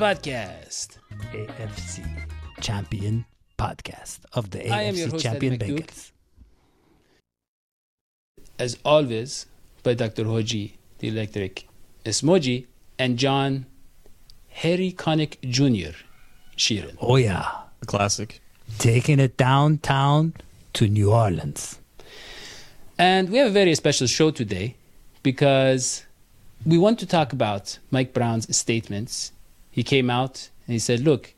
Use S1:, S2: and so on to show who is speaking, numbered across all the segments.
S1: Podcast.
S2: AFC champion podcast of the
S1: I am your
S2: AFC
S1: host,
S2: champion
S1: Eddie
S2: Bengals.
S1: As always, by Dr. Hoji, the electric Esmoji, and John Harry Connick Jr. Sheeran.
S2: Oh yeah, A
S3: Classic.
S2: taking it downtown to New Orleans.
S1: And we have a very special show today because we want to talk about Mike Brown's statements. He came out and he said, Look,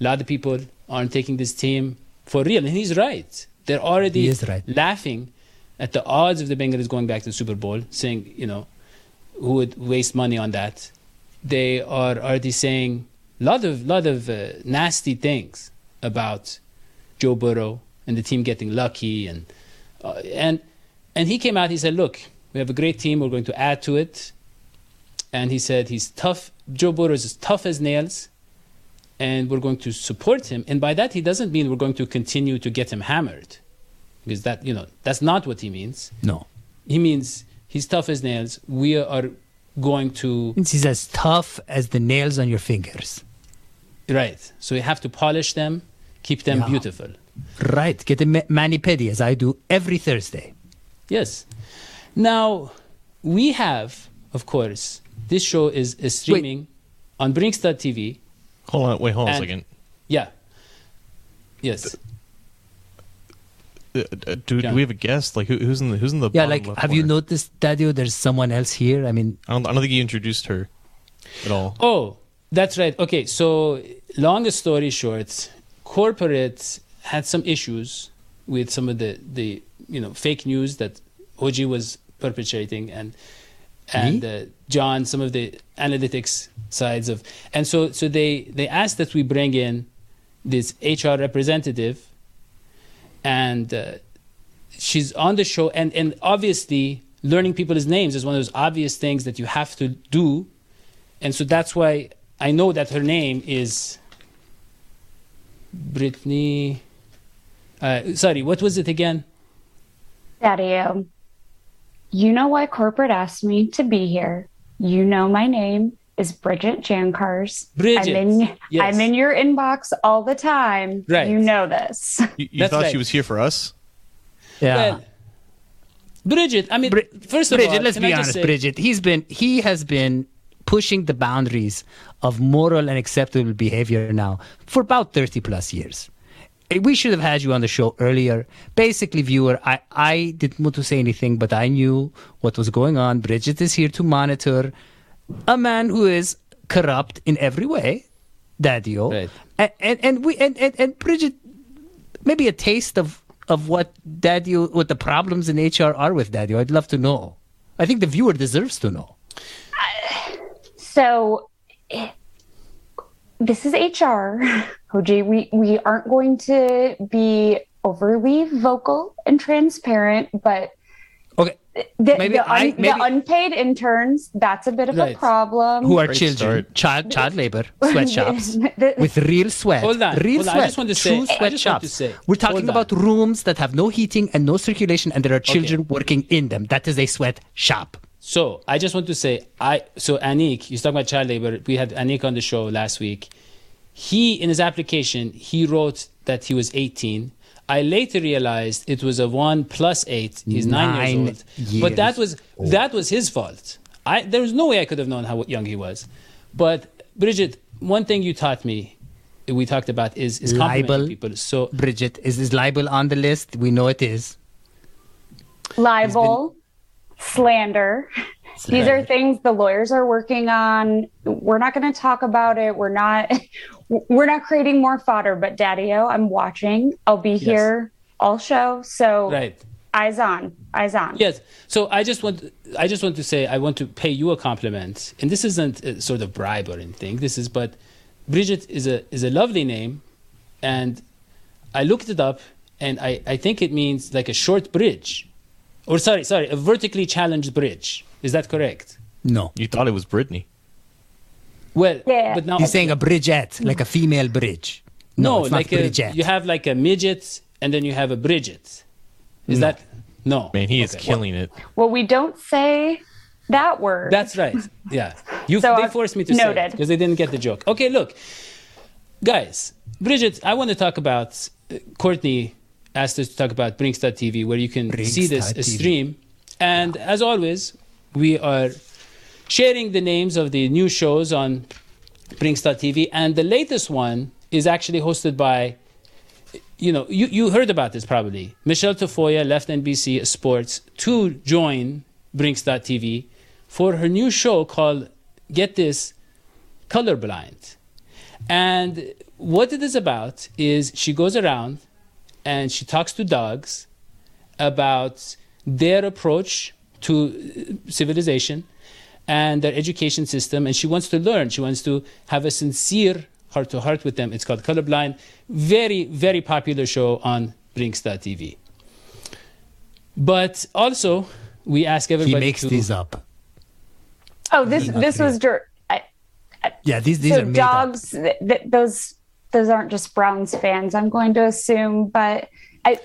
S1: a lot of people aren't taking this team for real. And he's right. They're already
S2: right.
S1: laughing at the odds of the Bengals going back to the Super Bowl, saying, you know, who would waste money on that. They are already saying a lot of, lot of uh, nasty things about Joe Burrow and the team getting lucky and uh, and and he came out. He said, "Look, we have a great team. We're going to add to it." And he said he's tough. Joe Burrow is as tough as nails, and we're going to support him. And by that, he doesn't mean we're going to continue to get him hammered, because that you know that's not what he means.
S2: No,
S1: He means he's tough as nails. We are going to
S2: he's as tough as the nails on your fingers.
S1: right. So you have to polish them, keep them
S2: Yeah.
S1: beautiful.
S2: Right, get a ma- mani pedi as I do every Thursday.
S1: Yes. Now, we have, of course, this show is, is streaming on Brinks.tv.
S3: Hold on, wait, hold on
S1: And-
S3: a second.
S1: Yeah. Yes.
S3: Uh, uh, do,
S1: Yeah.
S3: do we have a guest? Like, who, who's in the who's in the
S2: Yeah, like,
S3: left
S2: have you noticed, Daddy? There's someone else here. I mean,
S3: I don't, I don't think you introduced her at all.
S1: Oh, that's right. Okay, so longest story short, corporate had some issues with some of the, the you know fake news that Oji was perpetrating and and uh, John some of the analytics sides of and so so they they asked that we bring in this HR representative and uh, she's on the show and and obviously learning people's names is one of those obvious things that you have to do and so that's why I know that her name is Brittany. Uh, sorry, what was it again?
S4: Daddy, um, you know why corporate asked me to be here. You know my name is Bridget Jankars.
S1: Bridget,
S4: I'm in,
S1: yes.
S4: I'm in your inbox all the time.
S1: Right.
S4: You know this.
S3: You, you thought
S1: right.
S3: she was here for us?
S2: yeah.
S1: Well, Bridget. I mean,
S2: Bri-
S1: first of
S2: Bridget,
S1: all,
S2: let's
S1: can
S2: be
S1: I just
S2: honest,
S1: say-
S2: Bridget. He's been he has been pushing the boundaries of moral and acceptable behavior now for about 30 plus years. We should have had you on the show earlier. Basically, viewer, I, I didn't want to say anything, but I knew what was going on. Bridget is here to monitor a man who is corrupt in every way, Daddio.
S1: Right.
S2: And, and, and we and, and, and Bridget, maybe a taste of, of what Daddio, what the problems in HR are with Daddio. I'd love to know. I think the viewer deserves to know.
S4: So eh, this is HR. Hoji, we, we aren't going to be overly vocal and transparent, but
S2: Okay.
S4: the,
S2: Maybe
S4: the,
S2: I- maybe-
S4: the unpaid interns, that's a bit of
S1: Right.
S4: a problem.
S2: Who are
S3: Great
S2: children?
S3: start.
S2: Child child labor, sweatshops
S4: The-
S2: with real sweat.
S1: Hold on,
S2: real
S1: hold on. I just want to say-
S2: true
S1: I just want to
S2: sweatshops.
S1: say-
S2: We're talking about
S1: on.
S2: rooms that have no heating and no circulation, and there are children working in them. That is a sweatshop.
S1: So I just want to say, I so Anik, you talking about child labor. We had Anik on the show last week. He in his application he wrote that he was 18. I later realized it was a one plus eight. He's nine,
S2: Nine
S1: years old. But that
S2: years
S1: was that was his fault. I there was no way I could have known how young he was. But Bridget, one thing you taught me, we talked about is is
S2: Libel.
S1: people. So
S2: Bridget, is this libel on the list? We know it is.
S4: libel, slander, These are things the lawyers are working on. We're not going to talk about it. We're not we're not creating more fodder, but Daddy-O, I'm watching. I'll be here all show. So
S1: Right.
S4: eyes on. Eyes on.
S1: Yes. So I just want I just want to say I want to pay you a compliment, and this isn't a sort of bribe or anything. This is, but Bridget is a is a lovely name, and I looked it up, and I I think it means like a short bridge, or sorry sorry a vertically challenged bridge. Is that correct?
S2: No.
S3: You thought it was Brittany.
S1: Well,
S4: Yeah.
S1: but now
S2: He's saying a bridgette, like a female bridge.
S1: no,
S2: it's
S1: like
S2: not
S1: a,
S2: bridgette.
S1: you have like a midget, and then you have a Bridget. Is
S2: No.
S1: that no?
S3: Man, he is
S1: Okay.
S3: killing it.
S4: Well, we don't say that word.
S1: That's right. Yeah. You
S4: So,
S1: they forced me to say
S4: noted.
S1: it because they didn't get the joke. Okay, look. Guys, Bridget, I want to talk about uh, Courtney asked us to talk about Brinks.tv where you can see this
S2: Brinks.tv.
S1: stream. And as always, we are sharing the names of the new shows on Brinks.tv and the latest one is actually hosted by you know, you, you heard about this probably. Michelle Tafoya left NBC Sports to join Brinks.tv for her new show called, get this, Colorblind. And what it is about is she goes around and she talks to dogs about their approach to uh, civilization and their education system. And she wants to learn. She wants to have a sincere heart to heart with them. It's called Colorblind. Very, very popular show on Brinks.tv. But also, we ask everybody.
S2: he
S1: everybody
S2: makes
S1: to.
S2: these up.
S4: oh, this
S2: Not
S4: this was dir- I,
S2: Yeah, these these
S4: so
S2: are made up.
S4: dogs. Th- th- those those aren't just Browns fans. I'm going to assume, but I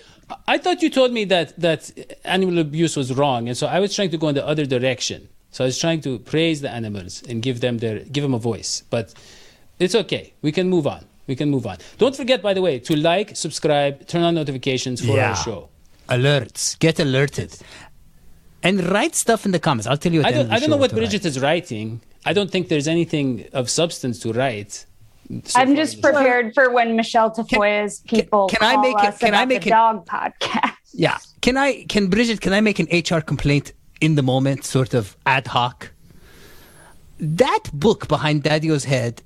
S1: I thought you told me that that animal abuse was wrong, and so I was trying to go in the other direction. So I was trying to praise the animals and give them their give them a voice. But it's okay. We can move on. We can move on. Don't forget, by the way, to like, subscribe, turn on notifications for
S2: Yeah.
S1: our show.
S2: Alerts. Get alerted. And write stuff in the comments. I'll tell you. At
S1: I don't I don't know what Bridget
S2: write.
S1: is writing. I don't think there's anything of substance to write. so
S4: I'm just prepared for when Michelle Tafoya's people
S2: can I
S4: call
S2: make it-
S4: us
S2: can I make
S4: the
S2: it-
S4: dog podcast.
S2: Yeah. Can I? Can Bridget? Can I make an HR complaint in the moment, sort of ad hoc? That book behind Daddy-O's head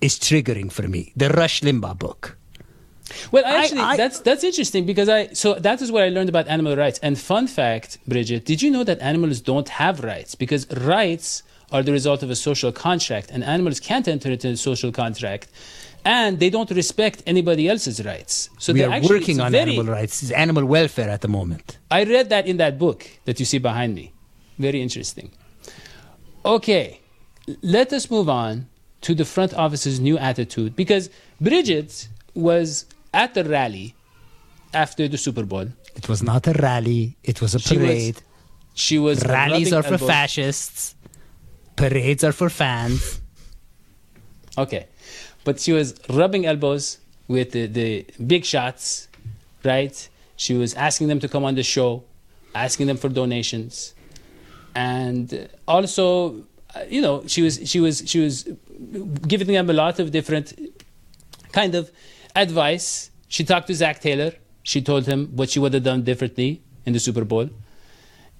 S2: is triggering for me. The Rush Limbaugh book.
S1: Well, actually,
S2: I-
S1: that's that's interesting because I so that is where I learned about animal rights. And fun fact, Bridget, did you know that animals don't have rights because rights are the result of a social contract, and animals can't enter into a social contract, and they don't respect anybody else's rights. So
S2: we
S1: they're actually,
S2: working on
S1: very,
S2: animal rights, It's animal welfare at the moment.
S1: I read that in that book that you see behind me. Very interesting. Okay, let us move on to the front office's new attitude because Bridget was at the rally after the Super Bowl.
S2: It was not a rally. It was a
S1: She was
S2: parade.
S1: She was
S2: Rallies are for
S1: elbows.
S2: fascists. Parades are for fans.
S1: Okay, but she was rubbing elbows with the, the big shots, right? She was asking them to come on the show, asking them for donations, and also, uh, you know, she was she was she was giving them a lot of different kind of advice. She talked to Zac Taylor. She told him what she would have done differently in the Super Bowl,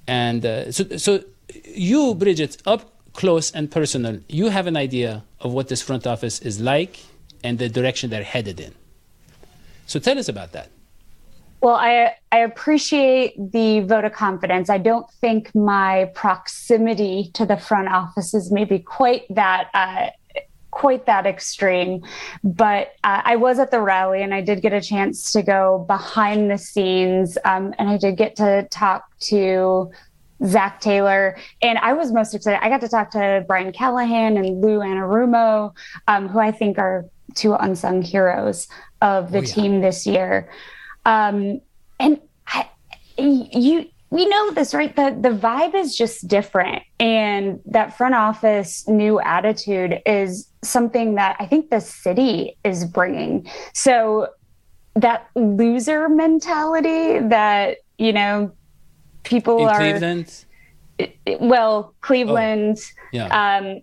S1: and uh, so so you, Bridget, up close and personal, you have an idea of what this front office is like and the direction they're headed in. So tell us about that.
S4: Well, I I appreciate the vote of confidence. I don't think my proximity to the front office is maybe quite that uh, quite that extreme, but uh, I was at the rally and I did get a chance to go behind the scenes, um, and I did get to talk to Zac Taylor, and I was most excited. I got to talk to Brian Callahan and Lou Anarumo, um, who I think are two unsung heroes of the
S2: Oh, yeah.
S4: team this year. Um, and I, you, we know this, right? The the vibe is just different, and that front office new attitude is something that I think the city is bringing. So that loser mentality that you know people
S1: In
S4: are
S1: Cleveland,
S4: it- it- well, Cleveland,
S1: Yeah.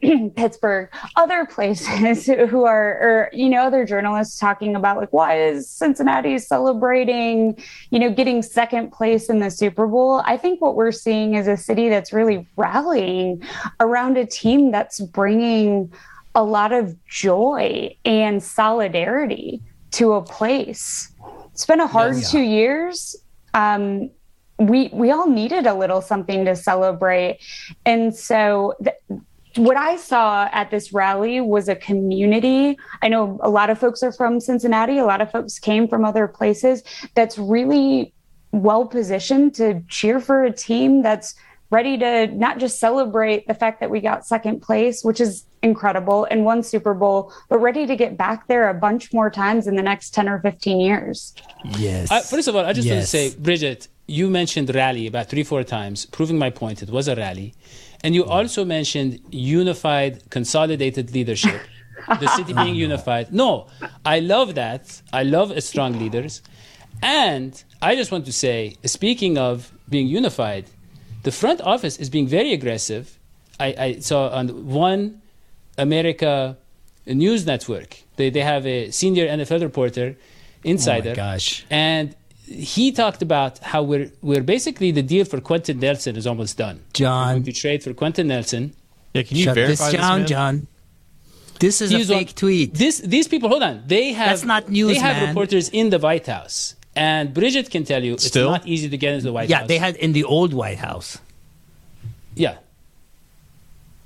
S4: um, Pittsburgh, other places who are, or, you know, other journalists talking about like, why is Cincinnati celebrating, you know, getting second place in the Super Bowl? I think what we're seeing is a city that's really rallying around a team that's bringing a lot of joy and solidarity to a place. It's been a hard two years. Um, we we all needed a little something to celebrate, and so th- what I saw at this rally was a community. I know a lot of folks are from Cincinnati. A lot of folks came from other places. That's really well positioned to cheer for a team that's ready to not just celebrate the fact that we got second place, which is incredible, and won Super Bowl, but ready to get back there a bunch more times in the next 10 or 15 years.
S2: Yes.
S1: Uh, first of all, I just want to say, Bridget, you mentioned rally about three, four times, proving my point. It was a rally. And you also mentioned unified, consolidated leadership, the city being unified. No, I love that. I love strong leaders. And I just want to say, speaking of being unified, the front office is being very aggressive. I, I saw on one America news network, they, they have a senior NFL reporter, oh insider.
S2: gosh.
S1: And he talked about how we're, we're basically the deal for Quenton Nelson is almost done.
S2: John.
S1: We're to trade for Quenton Nelson.
S3: Yeah, can you
S2: Shut
S3: verify this,
S2: down,
S3: man?
S2: John. This is
S1: He's
S2: a
S1: on-
S2: fake tweet.
S1: This, these people, hold on. They have,
S2: That's not news,
S1: They have
S2: man.
S1: reporters in the White House. And Bridget can tell you
S3: Still?
S1: it's not easy to get into the White
S2: yeah,
S1: House.
S2: Yeah, they had in the old White House.
S1: Yeah.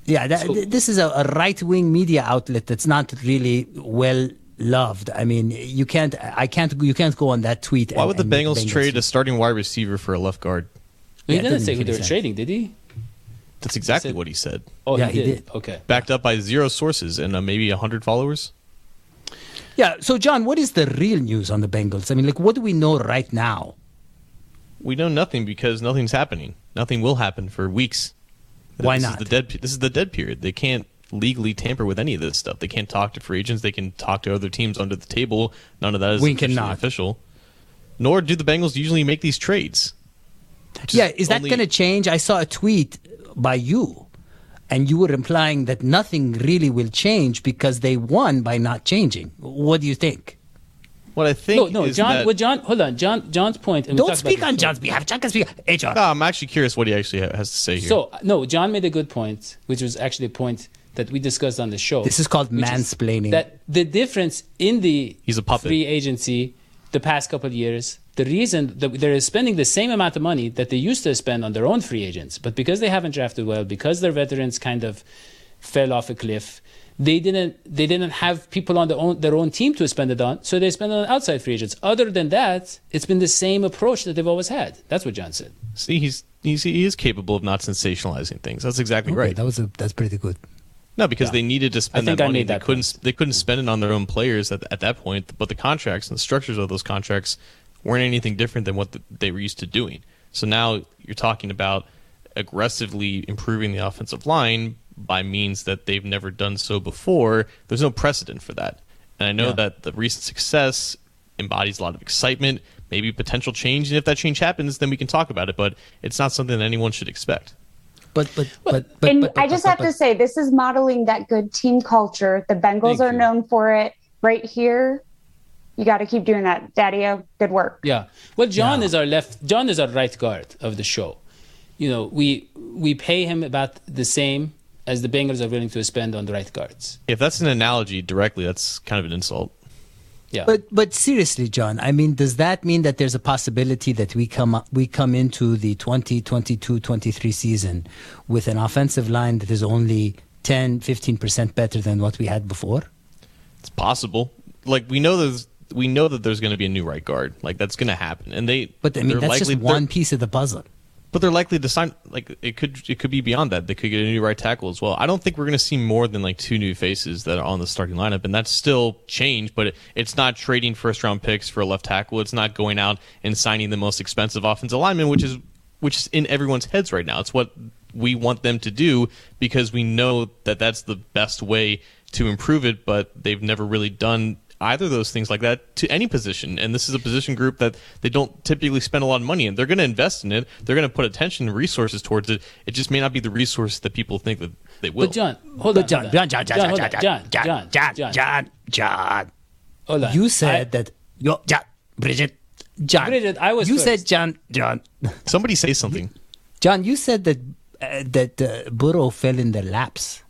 S2: Yeah, that,
S1: So-
S2: th- this is a, a right wing media outlet that's not really well loved. I mean, you can't, I can't, you can't go on that tweet.
S3: Why
S2: and-
S3: would the
S2: and make
S3: Bengals trade a starting wide receiver for a left guard?
S1: He
S2: Yeah,
S1: didn't
S2: doesn't
S1: say
S2: make
S1: who they were trading, did he?
S3: That's exactly
S1: said-
S3: what he said.
S1: Oh,
S2: Yeah,
S1: he,
S2: he
S1: did.
S2: did.
S1: Okay.
S3: Backed up by zero sources and uh, maybe 100 followers.
S2: Yeah. So, John, what is the real news on the Bengals? I mean, like, what do we know right now?
S3: We know nothing because nothing's happening. Nothing will happen for weeks.
S2: Why
S3: this
S2: not?
S3: Is the dead, this is the dead period. They can't legally tamper with any of this stuff. They can't talk to free agents. They can talk to other teams under the table. None of that is
S2: Wink and
S3: officially official. Nor do the Bengals usually make these trades. Which
S2: yeah, is that
S3: only-
S2: going to change? I saw a tweet by you, and you were implying that nothing really will change because they won by not changing. What do you think?
S3: What I think
S1: no,
S3: is
S1: John.
S3: that-
S1: What John? Hold on, John. John's point. and
S2: Don't speak on. John's behalf. John can speak. HR.
S3: No, I'm actually curious what he actually has to say here.
S1: So no, John made a good point, which was actually a point that we discussed on the show.
S2: This is called
S1: which
S2: mansplaining.
S1: that the difference in the
S3: He's a puppet.
S1: free agency the past couple of years, the reason that they're spending the same amount of money that they used to spend on their own free agents, but because they haven't drafted well, because their veterans kind of fell off a cliff, they didn't they didn't have people on their own their own team to spend it on, so they spend it on outside free agents. Other than that, it's been the same approach that they've always had. That's what John said.
S3: See, he's, he's he is capable of not sensationalizing things. That's exactly
S2: Okay,
S3: right.
S2: that was a, that's pretty good.
S3: No, because they needed to spend
S1: think
S3: that
S1: I
S3: money.
S1: made
S3: they couldn't. They couldn't spend it on their own players at, at that point. But the contracts and the structures of those contracts weren't anything different than what the, they were used to doing. So now you're talking about aggressively improving the offensive line by means that they've never done so before. There's no precedent for that, and I know
S1: Yeah.
S3: that the recent success embodies a lot of excitement, maybe potential change, and if that change happens, then we can talk about it. But it's not something that anyone should expect.
S2: But but but but,
S4: and
S2: but, but
S4: I just
S2: but-
S4: have
S2: but-
S4: to say, this is modeling that good team culture. The Bengals are
S1: you.
S4: known for it right here. You got to keep doing that, Daddy-O. Good work.
S1: Yeah. Well, John
S2: Yeah.
S1: is our left. John is our right guard of the show. You know, we we pay him about the same as the Bengals are willing to spend on the right guards.
S3: If that's an analogy directly, that's kind of an insult.
S1: Yeah.
S2: But but seriously, John, I mean, does that mean that there's a possibility that we come up, we come into the 2022-23 season with an offensive line that is only 10, 15% better than what we had before?
S3: It's possible. Like we know there's we know that there's going to be a new right guard. Like that's going to happen, and they.
S2: But I mean,
S3: they're
S2: that's
S3: likely,
S2: just one piece of the puzzle.
S3: But they're likely to sign. Like it could it could be beyond that. They could get a new right tackle as well. I don't think we're going to see more than like two new faces that are on the starting lineup, and that's still change. But it, it's not trading first round picks for a left tackle. It's not going out and signing the most expensive offensive lineman, which is which is in everyone's heads right now. It's what we want them to do because we know that that's the best way to improve it. But they've never really done either of those things like that to any position. And this is a position group that they don't typically spend a lot of money in. They're going to invest in it. They're going to put attention and resources towards it. It just may not be the resource that people think that they will.
S1: But John, hold
S2: But
S1: on,
S2: John,
S1: hold
S2: John,
S1: on.
S2: John, John,
S1: John,
S2: John,
S1: hold
S2: John,
S1: on.
S2: John,
S1: John,
S2: John,
S1: John,
S2: John, John.
S1: Hold on.
S2: You said
S1: I-
S2: that yo, John, Bridget, John.
S1: Bridget, I was
S2: You
S1: first.
S2: said John, John,
S3: Somebody say something.
S2: John. You said that uh, that uh, Burrow fell in their laps.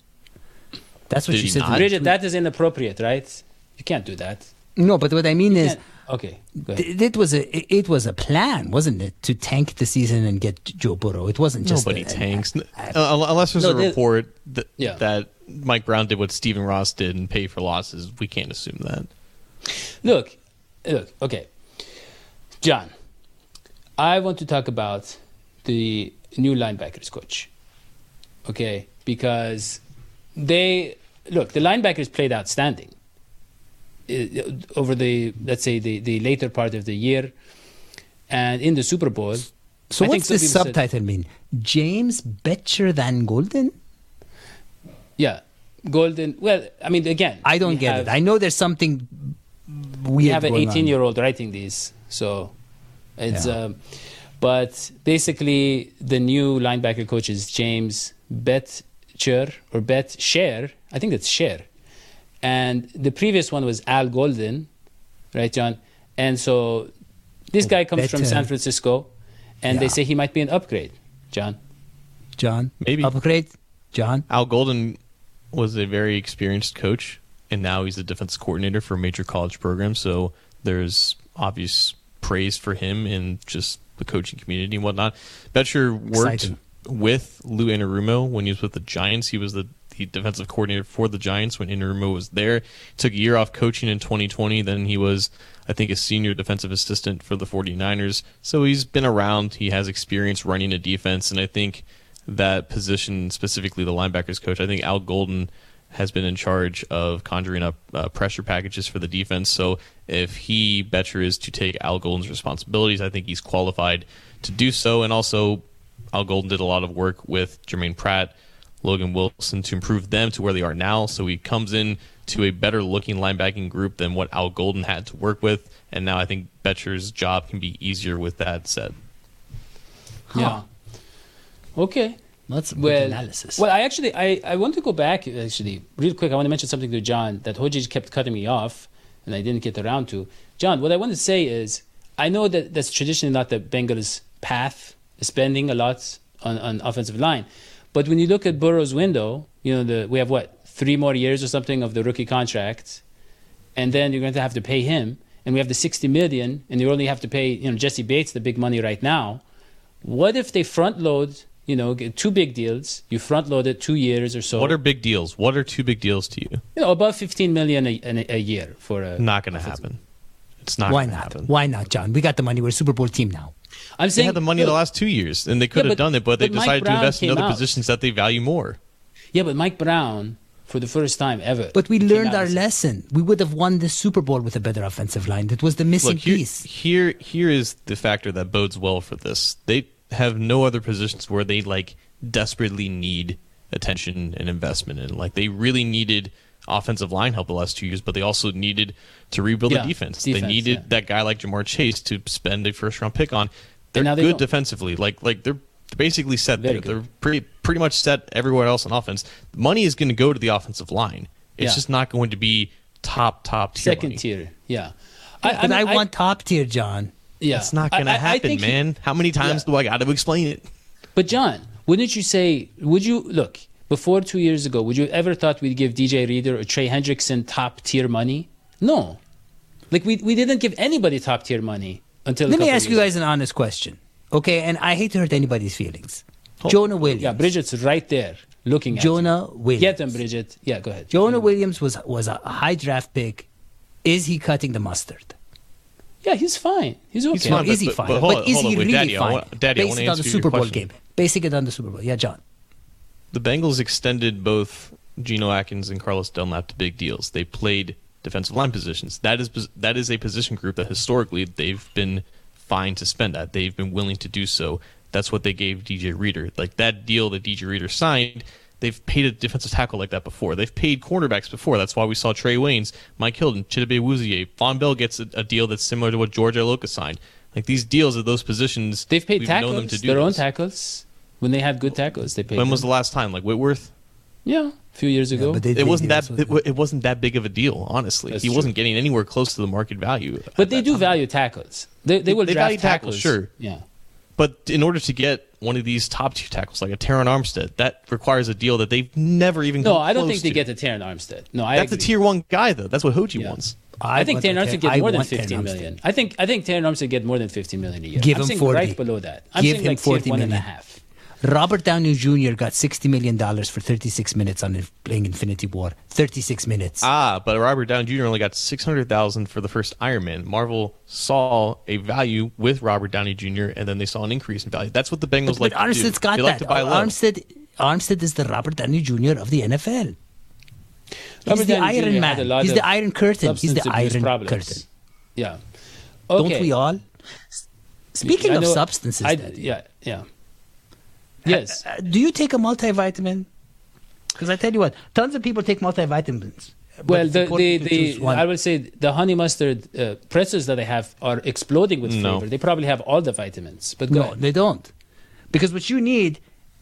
S2: That's what
S3: Did
S2: you
S3: he
S2: said.
S3: not?
S2: in the
S1: Bridget,
S2: tweet.
S1: that is inappropriate, right? You can't do that.
S2: No, but what I mean is,
S1: Okay,
S2: th- it was a it- it was a plan, wasn't it, to tank the season and get Joe Burrow? It wasn't just
S3: Nobody
S2: a-
S3: tanks N- uh, unless there's
S1: No,
S3: a report that,
S1: Yeah.
S3: that Mike Brown did what Stephen Ross did and pay for losses. We can't assume that.
S1: Look, look, okay. John, I want to talk about the new linebackers coach. Okay, because they look, the linebackers played outstanding over the let's say the, the later part of the year and in the Super Bowl.
S2: So
S1: I
S2: what's the
S1: people said-
S2: subtitle mean? James better than Golden?
S1: yeah, Golden. Well, I mean, again,
S2: I don't get
S1: have-
S2: it. I know there's something weird.
S1: we have an 18 year old writing these so it's
S2: Yeah.
S1: um, but basically the new linebacker coach is james betcher or bet share i think it's share and the previous one was al golden right john and so this guy comes from san francisco and they say he might be an upgrade john
S2: John,
S3: Maybe.
S2: upgrade. John,
S3: Al Golden was a very experienced coach, and now he's a defense coordinator for a major college program. So there's obvious praise for him in just the coaching community and whatnot. Bettcher worked
S2: Exciting.
S3: with Lou Anarumo when he was with the Giants. He was the, the defensive coordinator for the Giants when Anarumo was there. Took a year off coaching in 2020. Then he was, I think, a senior defensive assistant for the 49ers. So he's been around. He has experience running a defense, and I think that position, specifically the linebackers coach, I think Al Golden has been in charge of conjuring up uh, pressure packages for the defense. So if he, Bettcher, is to take Al Golden's responsibilities, I think he's qualified to do so. And also, Al Golden did a lot of work with Germaine Pratt, Logan Wilson to improve them to where they are now. So he comes in to a better looking linebacking group than what Al Golden had to work with. And now I think Bettcher's job can be easier with that said.
S1: yeah okay
S2: that's a good
S1: well,
S2: analysis.
S1: Well, I actually I, I want to go back actually real quick. I want to mention something to John that Hoji kept cutting me off, and I didn't get around to. John, what I want to say is I know that that's traditionally not the Bengals' path, spending a lot on, on offensive line, but when you look at Burrow's window, you know the we have what three more years or something of the rookie contract, and then you're going to have to pay him, and we have the sixty million, and you only have to pay you know Jessie Bates the big money right now. What if they front load? You know, get two big deals. You front load it two years or so.
S3: What are big deals? What are two big deals to you?
S1: you know above fifteen million a, a, a year for a?
S3: Not going to happen. It's not
S2: Why not?
S3: happen.
S2: Why not, John? We got the money. We're a Super Bowl team now.
S1: I'm
S3: They had the money the last two years, and they could
S1: Yeah,
S3: have
S1: but-
S3: done it, but they
S1: but Mike
S3: decided to invest in other
S1: out.
S3: positions that they value more.
S1: Yeah, but Mike Brown for the first time ever.
S2: But we learned our lesson. We would have won the Super Bowl with a better offensive line. That was the missing
S3: Look, here,
S2: piece.
S3: here, here is the factor that bodes well for this. They have no other positions where they like desperately need attention and investment and Like they really needed offensive line help the last two years, but they also needed to rebuild
S1: Yeah,
S3: the defense.
S1: defense,
S3: They needed
S1: yeah.
S3: that guy like Ja'Marr Chase to spend a first round pick on. They're
S1: now they
S3: good
S1: don't.
S3: defensively. Like like they're basically set
S1: Very
S3: there.
S1: good.
S3: They're pretty pretty much set everywhere else on offense. Money is going to go to the offensive line. It's
S1: Yeah.
S3: just not going to be top top tier
S1: second
S3: money.
S1: tier. Yeah,
S2: but
S1: mean,
S2: I, want top tier, John.
S1: Yeah,
S3: it's not going to
S1: I- I
S3: happen,
S1: think he-
S3: man. How many times
S1: Yeah.
S3: do I got to explain it?
S1: But John, wouldn't you say? Would you look before two years ago? Would you ever thought we'd give DJ Reader or Trey Hendrickson top tier money? No, like we we didn't give anybody top tier money until. a
S2: Let me
S1: couple
S2: ask you
S1: years
S2: guys an honest question. Okay, and I hate to hurt anybody's feelings. Jonah Williams.
S1: Yeah, Bridget's right there looking at
S2: Jonah
S1: you.
S2: Williams.
S1: Get them, Bridget. Yeah, go ahead.
S2: Jonah Williams was was a high draft pick. Is he cutting the mustard?
S1: Yeah, he's fine. He's okay.
S3: He's fine,
S2: is he
S3: but-
S2: fine?
S3: but
S2: But,
S3: hold on,
S2: is
S3: hold
S2: he really
S3: Daddy,
S2: fine?
S3: want- Daddy, I wanna
S2: it on the Super Bowl
S3: question.
S2: game. Basing it on the Super Bowl. Yeah, John.
S3: The Bengals extended both Geno Atkins and Carlos Dunlap to big deals. They played defensive line positions. That is that is a position group that historically they've been fine to spend at. They've been willing to do so. That's what they gave DJ Reader. Like that deal that DJ Reader signed, They've paid a defensive tackle like that before. They've paid cornerbacks before. That's why we saw Trae Waynes, Mike Hilton, Chidobe Awuzie. Vonn Bell gets a, a deal that's similar to what George Iloka signed. Like these deals at those positions,
S1: They've paid
S3: we've
S1: tackles,
S3: known them to do
S1: their own tackles. When they have good tackles, they pay.
S3: When was the last time? Like Whitworth?
S1: Yeah, a few years ago.
S2: but they-
S3: It wasn't that. It, it wasn't that big of a deal, honestly.
S1: That's
S3: he
S1: true.
S3: wasn't getting anywhere close to the market value.
S1: But they do
S3: time.
S1: value tackles. They, they will
S3: They
S1: draft
S3: value tackles, sure.
S1: Yeah.
S3: But in order to get one of these top two tackles, like a Terron Armstead, that requires a deal that they've never even.
S1: No, I don't
S3: close
S1: think they
S3: to.
S1: get the Terron Armstead. No, I
S3: That's a tier one guy, though. That's what Hoji
S1: Yeah.
S3: wants.
S1: I, think
S2: want Terron
S1: Armstead get more than
S2: want Terron
S1: 15
S2: Armstead.
S1: million. I think I think Terron Armstead get more than 15 million a year.
S2: Give
S1: I'm
S2: him 40.
S1: right below that. I'm
S2: Give
S1: saying
S2: him
S1: like tier
S2: 40
S1: one and a half.
S2: Robert Downey Jr. got sixty million dollars for thirty-six minutes on playing Infinity War. Thirty-six minutes.
S3: Ah, but Robert Downey Jr. only got six hundred thousand for the first Iron Man. Marvel saw a value with Robert Downey Jr. and then they saw an increase in value. That's what the Bengals
S2: but
S3: like.
S2: but
S3: to do.
S2: Armstead's got
S3: they
S2: that.
S3: Like to buy low.
S2: Armstead, Armstead is the Robert Downey Jr. of the NFL. He's the
S1: Downey
S2: Iron
S1: had
S2: Man. He's the Iron Curtain. He's the Iron
S1: problems.
S2: Curtain.
S1: Yeah.
S2: Don't we all? Speaking
S1: I
S2: of substances,
S1: I-
S2: Daddy,
S1: yeah, yeah. Yes.
S2: uh, do you take a multivitamin? Because I tell you what, tons of people take multivitamins.
S1: Well, the the, the
S2: one.
S1: I will say the honey mustard uh, pretzels that I have are exploding with
S3: No.
S1: flavor. They probably have all the vitamins. But go
S2: No,
S1: ahead.
S2: they don't. Because what you need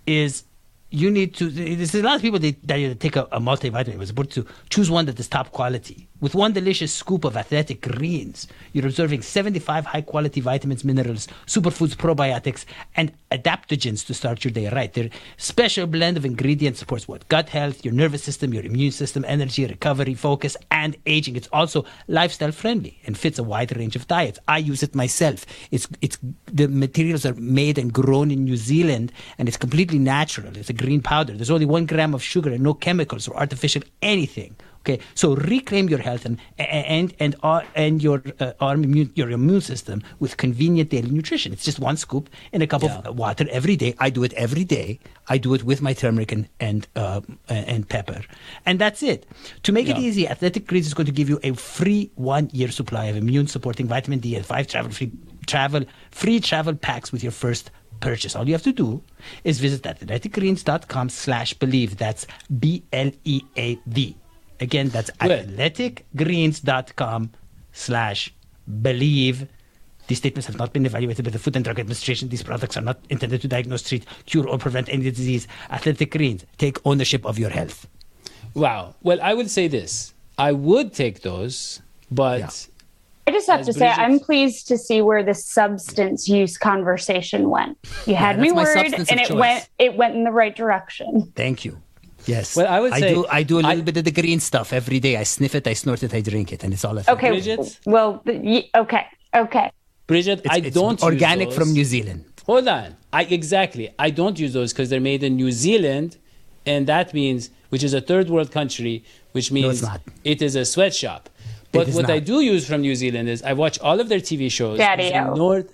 S2: is you need to. There's a lot of people that, that take a, a multivitamin. It's supposed to choose one that is top quality. With one delicious scoop of athletic greens, you're observing 75 high quality vitamins, minerals, superfoods, probiotics, and adaptogens to start your day right. Their special blend of ingredients supports what? Gut health, your nervous system, your immune system, energy, recovery, focus, and aging. It's also lifestyle friendly and fits a wide range of diets. I use it myself. It's it's the materials are made and grown in New Zealand, and it's completely natural. It's a green powder. There's only one gram of sugar and no chemicals or artificial anything. Okay, so reclaim your health and and and uh, and your uh, arm immune, your immune system with convenient daily nutrition. It's just one scoop in a cup
S1: Yeah.
S2: of water every day. I do it every day. I do it with my turmeric and and uh, and pepper, and that's it. To make it
S1: Yeah.
S2: easy, Athletic Greens is going to give you a free one year supply of immune supporting vitamin D and five travel free travel free travel packs with your first purchase. All you have to do is visit athleticgreens.com slash bleav. That's B L E A V. Again, that's athleticgreens.com slash bleav. These statements have not been evaluated by the Food and Drug Administration. These products are not intended to diagnose, treat, cure, or prevent any disease. Athletic Greens, take ownership of your health.
S1: Wow. Well, I would say this. I would take those, but
S2: Yeah.
S4: I just have to say,
S1: Bridget-
S4: I'm pleased to see where the substance use conversation went. You had me worried, and it
S2: choice.
S4: went it went in the right direction.
S2: Thank you. Yes.
S1: Well, I would say-
S2: do. I do a little
S1: I-
S2: bit of the green stuff every day. I sniff it, I snort it, I drink it, and it's all I think.
S4: Okay,
S1: Bridget?
S4: well, okay, okay.
S1: Bridget,
S2: It's,
S1: I
S2: it's
S1: don't use
S2: organic
S1: those.
S2: from New Zealand.
S1: Hold on. I exactly. I don't use those because they're made in New Zealand, and that means which is a third world country, which means
S2: it's not.
S1: it is a sweatshop. But
S2: is
S1: what I do use from New Zealand is I watch all of their TV shows
S4: Daddy-o.
S1: using Nord.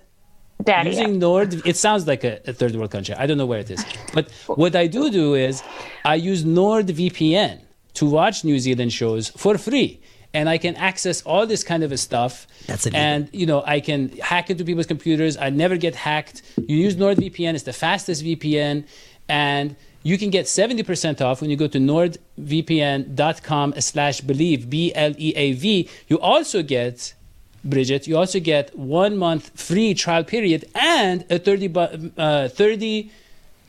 S4: Daddy.
S1: Using Nord, it sounds like a, a third world country. I don't know where it is, but what I do do is I use NordVPN to watch New Zealand shows for free, and I can access all this kind of stuff.
S2: That's illegal.
S1: and you know I can hack into people's computers. I never get hacked. You use NordVPN; it's the fastest VPN, and you can get 70% off when you go to nordvpn.com slash bleav b-l-e-a-v you also get Bridget, you also get one month free trial period and a 30, uh, 30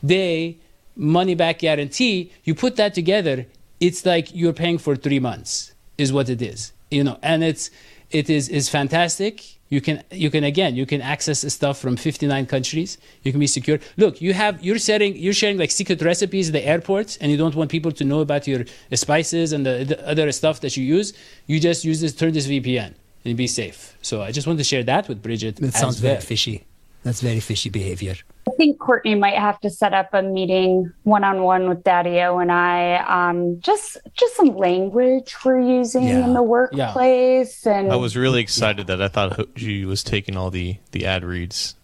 S1: day money back guarantee. You put that together, it's like you're paying for three months, is what it is. You know, and it's it is is fantastic. You can you can again you can access stuff from 59 countries. You can be secure. Look, you have you're sharing you're sharing like secret recipes at the airport, and you don't want people to know about your spices and the, the other stuff that you use. You just use this turn this VPN and be safe. So I just want to share that with Bridget.
S2: That sounds very fishy. That's very fishy behavior.
S4: I think Courtney might have to set up a meeting one on one with Daddy-O and I on just just some language we're using
S2: Yeah.
S4: in the workplace and
S3: I was really excited that I thought Hoji was taking all the, the ad reads,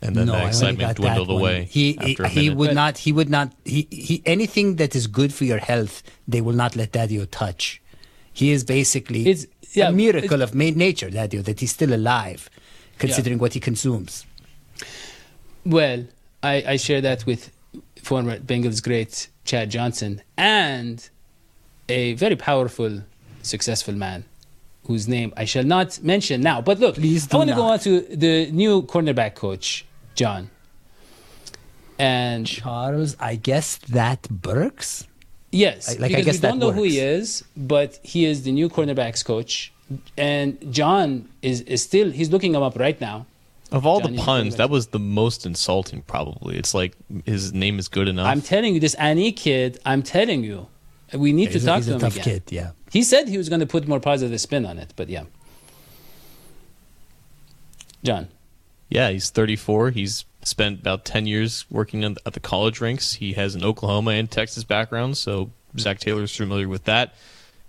S3: and then
S2: no,
S3: that excitement dwindled
S2: that
S3: away.
S2: He he,
S3: a
S2: he would
S1: But-
S2: not. He would not. He, he anything that is good for your health, they will not let Daddy touch. He is basically
S1: It's- yeah,
S2: a miracle
S1: it's-
S2: of ma- nature, Daddy, that he's still alive, considering what he consumes.
S1: Well, I, I share that with former Bengals great Chad Johnson, and a very powerful, successful man whose name I shall not mention now. But look,
S2: Please
S1: I want to go on to the new cornerback coach, John. And
S2: Charles, I guess that Burks.
S1: yes,
S2: I- like, I guess
S1: we don't know who he is, but he is the new cornerbacks coach. And John is, is still, he's looking him up right now.
S3: Of all
S1: Johnny
S3: the puns, that was the most insulting. Probably, it's like his name is good enough.
S1: I'm telling you, this Annie kid, I'm telling you, we need
S2: He's
S1: to
S2: a-
S1: talk
S2: he's
S1: to
S2: a
S1: him
S2: tough
S1: again.
S2: kid, yeah.
S1: He said he was going to put more positive spin on it, but yeah. John,
S3: Yeah, he's 34. He's spent about 10 years working in- at the college ranks. He has an Oklahoma and Texas background, so Zac Taylor's familiar with that.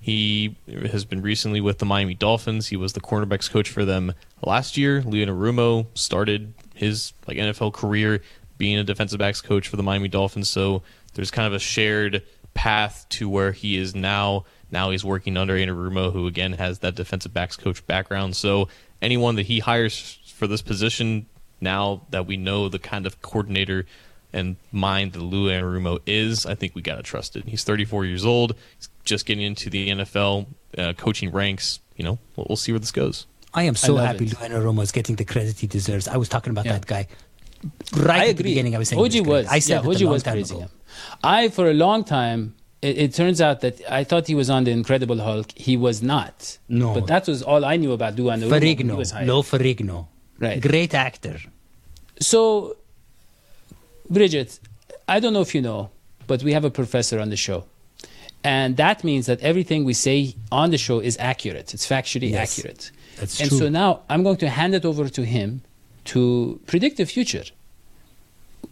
S3: He has been recently with the Miami Dolphins. He was the cornerbacks coach for them last year. Lou Anarumo started his like NFL career being a defensive backs coach for the Miami Dolphins. So there's kind of a shared path to where he is now. Now he's working under Anarumo, who again has that defensive backs coach background. So anyone that he hires for this position, now that we know the kind of coordinator and mind that Lou Anarumo is, I think we got to trust it. He's 34 years old. He's just getting into the NFL uh, coaching ranks. You know, we'll, we'll see where this goes.
S2: I am so
S1: love
S2: happy
S1: it.
S2: Lou Anarumo is getting the credit he deserves. I was talking about
S1: Yeah.
S2: that guy right
S1: I
S2: at
S1: agree.
S2: the beginning. I was saying
S1: Hoji was.
S2: I said
S1: yeah, Hoji was
S2: ago.
S1: I, for a long time, it, it turns out that I thought he was on the Incredible Hulk. He was not.
S2: No.
S1: But that was all I knew about Lou Anarumo when he
S2: Ferrigno,
S1: was.
S2: Lou Ferrigno,
S1: Right.
S2: great actor.
S1: So, Bridget, I don't know if you know, but we have a professor on the show. And that means that everything we say on the show is accurate. It's factually
S2: Yes,
S1: accurate.
S2: That's
S1: and
S2: true.
S1: so now I'm going to hand it over to him to predict the future.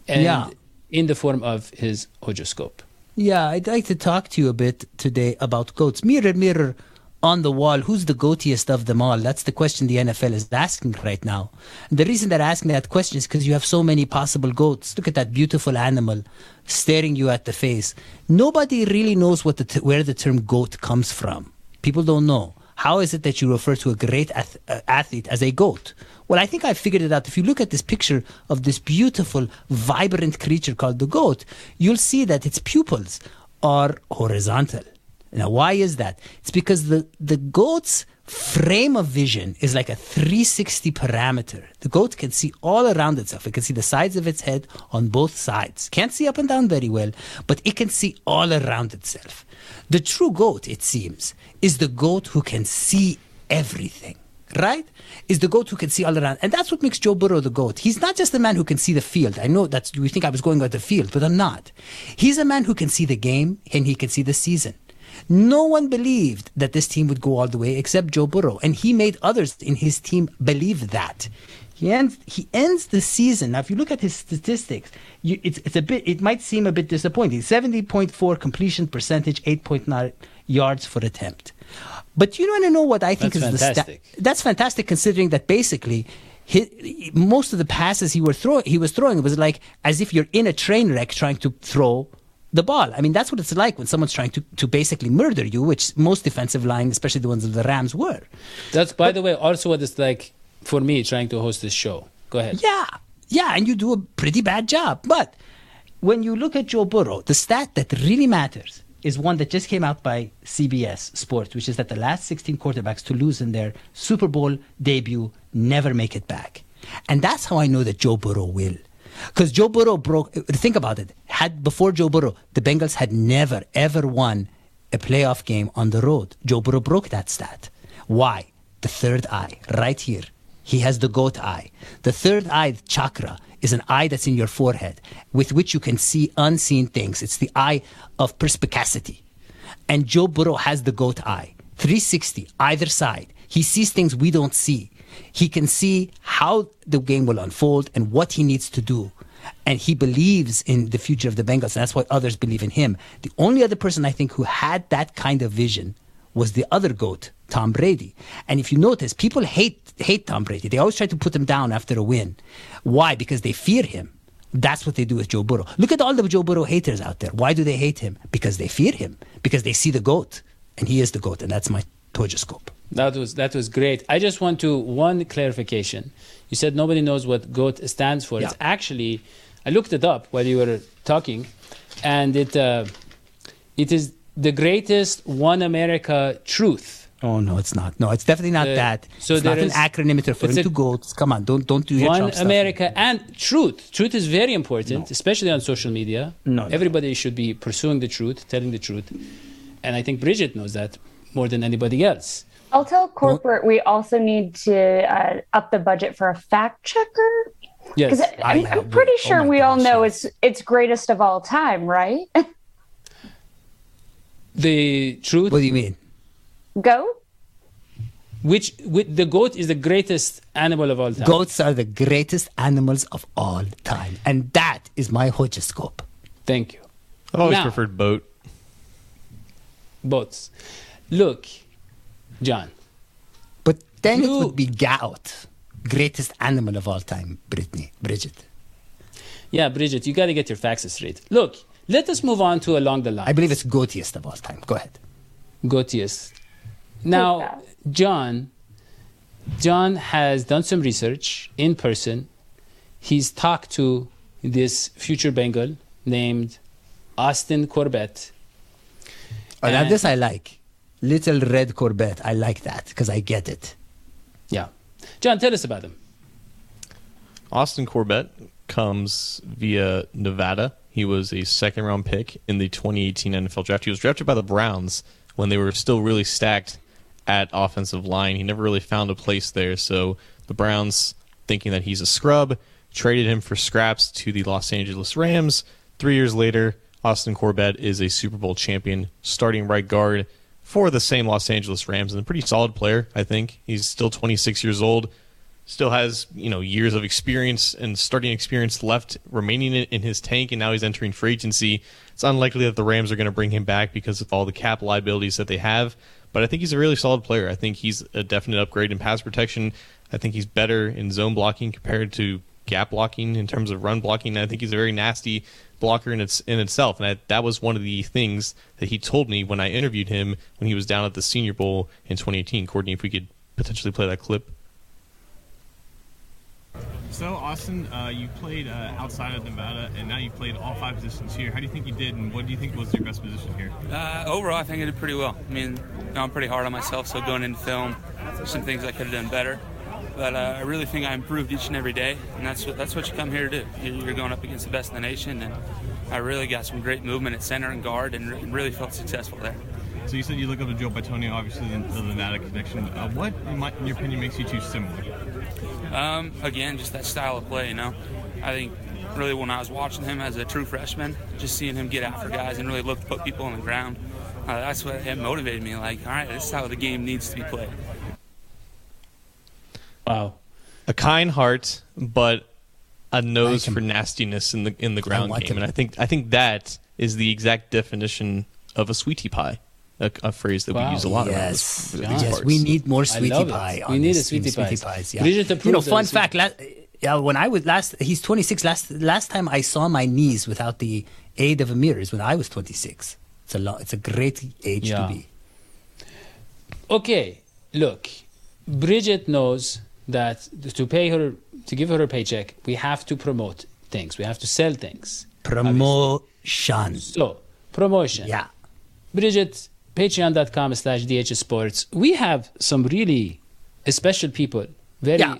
S1: And
S2: Yeah.
S1: in the form of his horoscope.
S2: Yeah, I'd like to talk to you a bit today about goats. Mirror, mirror on the wall, who's the goatiest of them all? That's the question the NFL is asking right now. And the reason they're asking that question is because you have so many possible goats. Look at that beautiful animal staring you at the face. Nobody really knows what the t- where the term goat comes from. People don't know. How is it that you refer to a great ath- uh, athlete as a goat? Well, I think I figured it out. If you look at this picture of this beautiful, vibrant creature called the goat, you'll see that its pupils are horizontal. Now, why is that? It's because the, the goat's frame of vision is like a 360 parameter. The goat can see all around itself. It can see the sides of its head on both sides. Can't see up and down very well, but it can see all around itself. The true goat, it seems, is the goat who can see everything. Right? Is the goat who can see all around. And that's what makes Joe Burrow the goat. He's not just a man who can see the field. I know that's you think I was going about the field, but I'm not. He's a man who can see the game and he can see the season. No one believed that this team would go all the way except Joe Burrow, and he made others in his team believe that. He ends, he ends the season. Now, if you look at his statistics, you, it's, it's a bit. It might seem a bit disappointing. Seventy point four completion percentage, eight point nine yards for attempt. But you want to know what I think
S1: That's
S2: is the
S1: fantastic.
S2: stat? That's fantastic, considering that basically. He, most of the passes he were throwing, he was throwing, was like as if you're in a train wreck trying to throw the ball. I mean, that's what it's like when someone's trying to, to basically murder you, which most defensive line, especially the ones of the Rams, were.
S1: That's, by the way, also what it's like for me trying to host this show. Go ahead.
S2: Yeah, yeah, and you do a pretty bad job. But when you look at Joe Burrow, the stat that really matters is one that just came out by CBS Sports, which is that the last 16 quarterbacks to lose in their Super Bowl debut never make it back. And that's how I know that Joe Burrow will. Because Joe Burrow broke, think about it. Had before Joe Burrow, the Bengals had never ever won a playoff game on the road. Joe Burrow broke that stat. Why? The third eye, right here. He has the goat eye. The third eye chakra is an eye that's in your forehead with which you can see unseen things. It's the eye of perspicacity. And Joe Burrow has the goat eye, 360, either side. He sees things we don't see. He can see how the game will unfold and what he needs to do. And he believes in the future of the Bengals, and that's why others believe in him. The only other person I think who had that kind of vision was the other goat, Tom Brady. And if you notice, people hate hate Tom Brady. They always try to put him down after a win. Why? Because they fear him. That's what they do with Joe Burrow. Look at all the Joe Burrow haters out there. Why do they hate him? Because they fear him. Because they see the goat, and he is the goat, and that's my Tojoscope.
S1: That was that was great. I just want to one clarification. You said nobody knows what GOAT stands for. It's actually I looked it up while you were talking. and it uh, it is the greatest one America truth.
S2: Oh no, it's not. No, it's definitely not
S1: Uh,
S2: that.
S1: so
S2: it's not
S1: there
S2: an acronym. It's referring
S1: it's
S2: to goats. Come on, don't don't do your
S1: one
S2: Trump stuff.
S1: America and truth. Truth is very important, especially on social media.
S2: No, no.
S1: Everybody should be pursuing the truth, telling the truth, and I think Bridget knows that more than anybody else.
S4: I'll tell corporate we also need to uh, up the budget for a fact checker.
S1: Yes,
S4: Because
S2: I
S4: I'm,
S2: have-
S4: I'm pretty
S2: oh
S4: sure
S2: my
S4: we all know
S2: yes.
S4: it's it's greatest of all time, right?
S1: the truth.
S2: What do you mean?
S4: Go.
S1: Which with the goat is the greatest animal of all time.
S2: Goats are the greatest animals of all time, and that is my horoscope.
S1: Thank you.
S3: I've always
S1: Now-
S3: preferred boat.
S1: Boats. Look, John.
S2: But then it would be gout, greatest animal of all time, Brittany, Bridget.
S1: Yeah, Bridget, you got to get your facts straight. Look, let us move on to along the line.
S2: I believe it's goatiest of all time. Go ahead.
S1: Gotius. Now. John, John has done some research in person. He's talked to this future Bengal named Austin Corbett.
S2: Oh, now
S1: And-
S2: this I like. Little red Corvette. I like that because I get it.
S1: Yeah. John, tell us about them.
S3: Austin Corbett comes via Nevada. He was a second round pick in the 2018 NFL draft. He was drafted by the Browns when they were still really stacked at offensive line. He never really found a place there. So the Browns, thinking that he's a scrub, traded him for scraps to the Los Angeles Rams. Three years later, Austin Corbett is a Super Bowl champion, starting right guard for the same Los Angeles Rams, and a pretty solid player, I think. He's still 26 years old still has you know years of experience and starting experience left remaining in, his tank, and now he's entering free agency. It's unlikely that the Rams are going to bring him back because of all the cap liabilities that they have. But I think he's a really solid player. I think he's a definite upgrade in pass protection. I think he's better in zone blocking compared to gap blocking in terms of run blocking. I think he's a very nasty blocker in its in itself, and I, that was one of the things that he told me when I interviewed him when he was down at the Senior Bowl in 2018. Courtney, if we could potentially play that clip.
S5: So, Austin, uh, you played uh, outside of Nevada, and now you've played all five positions here. How do you think you did, and what do you think was your best position here?
S6: Uh, overall, I think I did pretty well. I mean, you know, I'm pretty hard on myself, so going into film, some things I could have done better. But uh, I really think I improved each and every day, and that's what that's what you come here to do. You're you're going up against the best in the nation, and I really got some great movement at center and guard, and, and really felt successful there.
S5: So, you said you look up to Joe Bitonio, obviously the, the Nevada connection. Uh, what, in, my, in your opinion, makes you two similar?
S6: Um, again, just that style of play, you know. I think really when I was watching him as a true freshman, just seeing him get after guys and really look to put people on the ground, uh, that's what it motivated me. Like, all right, this is how the game needs to be played.
S1: Wow.
S3: a kind heart, but a nose
S2: Like
S3: for nastiness in the in the ground
S2: want
S3: game,
S2: him.
S3: and I think I think that is the exact definition of a sweetie pie, a, a phrase that
S1: Wow.
S3: we use a lot around
S2: Yes,
S3: this,
S2: yes,
S3: parts.
S2: we need more sweetie
S1: love it.
S2: pie.
S1: We need
S2: this
S1: a sweetie
S2: team,
S1: pies.
S2: pies. Yeah. You know, fun fact. Last, yeah, when I was last, he's 26. Last last time I saw my knees without the aid of a mirror is when I was 26. It's a lot. It's a great age
S1: Yeah.
S2: to be.
S1: Okay, look, Bridget knows that to pay her, to give her a paycheck, we have to promote things. We have to sell things.
S2: Promotion.
S1: So, promotion.
S2: Yeah.
S1: Bridget, patreon.com slash DH Sports. We have some really special people, very
S2: Yeah.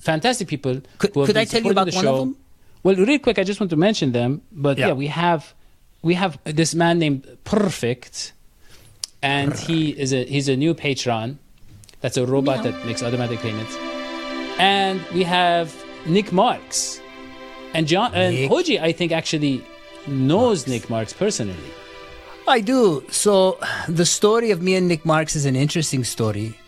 S1: fantastic people.
S2: Could- could I tell you about one of them?
S1: Well, real quick, I just want to mention them. But yeah,
S2: Yeah.
S1: we have we have this man named Perfect, and he is a he's a new patron. That's a robot that makes automatic payments. And we have Nick Marks, and John and
S2: Nick
S1: Hoji. I think actually knows Nick Marks personally.
S2: I do. So the story of me and Nick Marks is an interesting story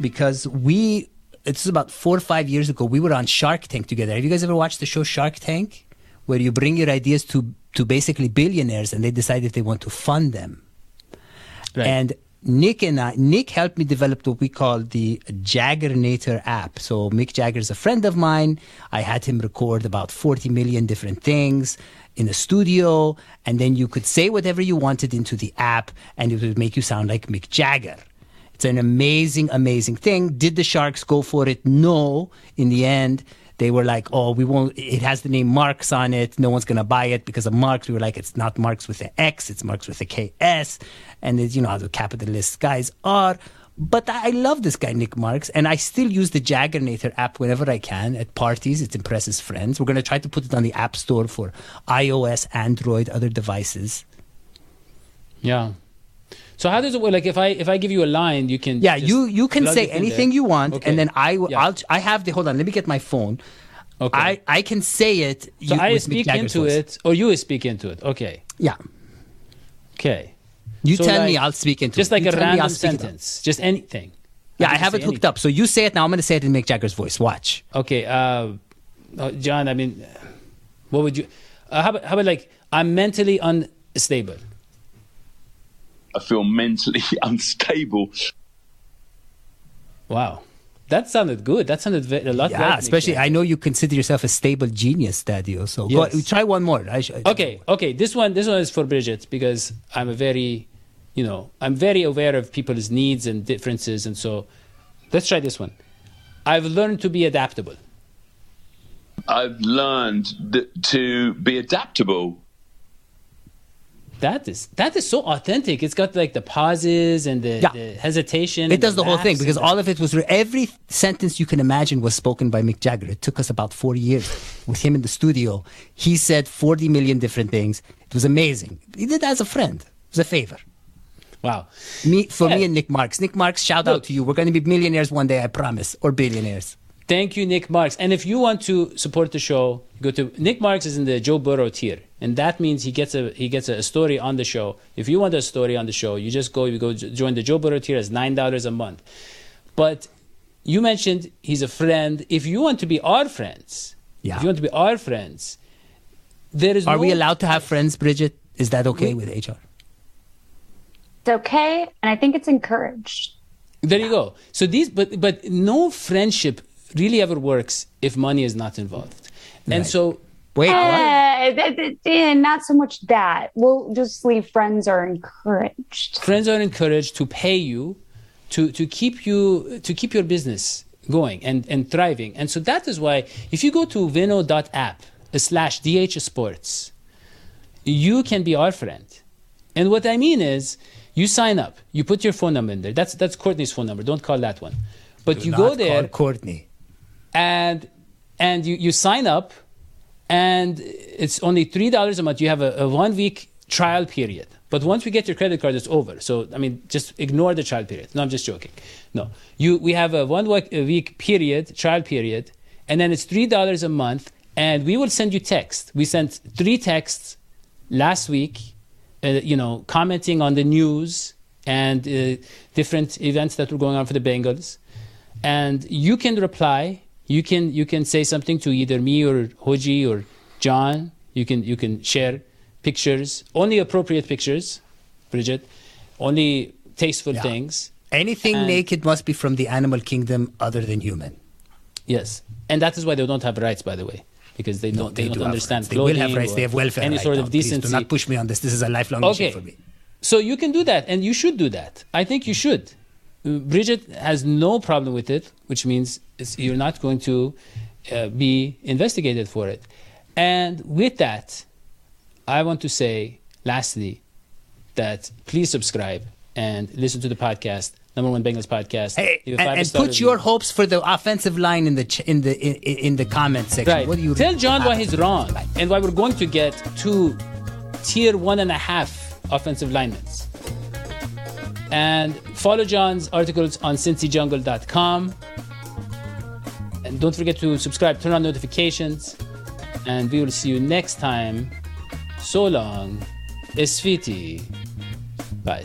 S2: because we it's about four or five years ago we were on Shark Tank together. Have you guys ever watched the show Shark Tank? Where you bring your ideas to to basically billionaires and they decide if they want to fund them.
S1: Right.
S2: And Nick and I, Nick helped me develop what we call the Jaggernator app. So Mick Jagger is a friend of mine. I had him record about 40 million different things in a studio, and then you could say whatever you wanted into the app, and it would make you sound like Mick Jagger. It's an amazing, amazing thing. Did the Sharks go for it? No. In the end, They were like, "Oh, we won't. It has the name Marks on it. No one's gonna buy it because of Marks." We were like, "It's not Marks with an X. It's Marks with a KS." And it's, you know how the capitalist guys are. But I love this guy Nick Marks, and I still use the Jaggernator app whenever I can at parties. It impresses friends. We're gonna try to put it on the App Store for iOS, Android, other devices.
S1: Yeah. So how does it work? Like if I if I give you a line, you can
S2: Yeah, you you can say anything you want,
S1: Okay.
S2: and then I
S1: Yeah.
S2: I'll I have the hold on. Let me get my phone.
S1: Okay.
S2: I I can say it.
S1: so
S2: you-
S1: I speak into
S2: voice.
S1: it, or you speak into it. Okay.
S2: Yeah,
S1: Okay.
S2: you
S1: So
S2: tell me, I'll speak into it.
S1: Just
S2: it.
S1: like
S2: You
S1: a random
S2: speak it up.
S1: sentence, just anything.
S2: Yeah, I
S1: can
S2: have it hooked
S1: anything.
S2: up. So you say it now. I'm going to say it in Mick Jagger's voice. Watch.
S1: Okay, uh, uh, John. I mean, what would you? Uh, how about how about like I'm mentally unstable.
S7: I feel mentally unstable.
S1: Wow, that sounded good. That sounded ve- a lot.
S2: Yeah,
S1: like Mick
S2: especially I know you consider yourself a stable genius, Dadio. So go, try one more. I sh-
S1: Okay, okay. This one, this one is for Bridget because I'm a very, you know, I'm very aware of people's needs and differences, and so let's try this one. I've learned to be adaptable.
S7: I've learned th- to be adaptable.
S1: That is that is so authentic. It's got like the pauses and the,
S2: Yeah.
S1: the hesitation.
S2: It does the whole thing because all of it was every sentence you can imagine was spoken by Mick Jagger. It took us about 40 years with him in the studio. He said 40 million different things. It was amazing. He did that as a friend. It was a favor.
S1: wow.
S2: Me for me and Nick Marks. Nick Marks, shout
S1: Look.
S2: out to you. We're going to be millionaires one day, I promise, or billionaires.
S1: Thank you, Nick Marks. And if you want to support the show, go to Nick Marks is in the Joe Burrow tier, and that means he gets a he gets a, story on the show. If you want a story on the show, you just go you go join the Joe Burrow tier. It's nine dollars a month. But you mentioned he's a friend. If you want to be our friends,
S2: Yeah.
S1: if you want to be our friends, there is
S2: Are
S1: no
S2: we allowed to have friends, Bridget? Is that okay with HR?
S4: It's okay, and I think it's encouraged.
S1: There you go. So these, but but no friendship really ever works if money is not involved. And
S2: Right.
S1: so
S2: Wait, what?
S4: Eh, th- th- not so much that. We'll just leave friends are encouraged.
S1: friends are encouraged to pay you to, to keep you to keep your business going and, and thriving. And so that is why if you go to vino.app slash DH Sports, you can be our friend. And what I mean is you sign up, you put your phone number in there. That's that's Courtney's phone number. Don't call that one. But
S2: Do
S1: you
S2: not
S1: go
S2: call
S1: there
S2: Courtney.
S1: and and you, you sign up and it's only three dollars a month. You have a, a one week trial period. But once we get your credit card it's over. So i mean just ignore the trial period. No i'm just joking. No. You we have a one week, a week period trial period and then it's three dollars a month. And we will send you text. We sent three texts last week uh, you know commenting on the news and uh, different events that were going on for the bengals. And you can reply you can you can say something to either me or hoji or john you can you can share pictures only appropriate pictures bridget only tasteful
S2: Yeah.
S1: things
S2: Anything
S1: And-
S2: naked must be from the animal kingdom other than human.
S1: yes and that is why they don't have rights by the way because they don't they,
S2: do
S1: don't
S2: have
S1: understand.
S2: They will have rights. They have welfare.
S1: any
S2: right
S1: sort
S2: now.
S1: of
S2: Please
S1: decency
S2: do not push me on this. This is a lifelong
S1: Okay.
S2: issue for me.
S1: So you can do that, and you should do that. I think you should. Bridget has no problem with it, which means it's, you're not going to uh, be investigated for it. And with that, I want to say, lastly, that please subscribe and listen to the podcast, number one Bengals podcast.
S2: Hey, and, and put
S1: review.
S2: your hopes for the offensive line in the ch- in the in, in the comment section.
S1: Right.
S2: What do you
S1: Tell John why he's wrong and why we're going to get two tier one and a half offensive linemen. And follow John's articles on cincyjungle.com. And don't forget to subscribe, turn on notifications. And we will see you next time. So long. Esfiti. Bye.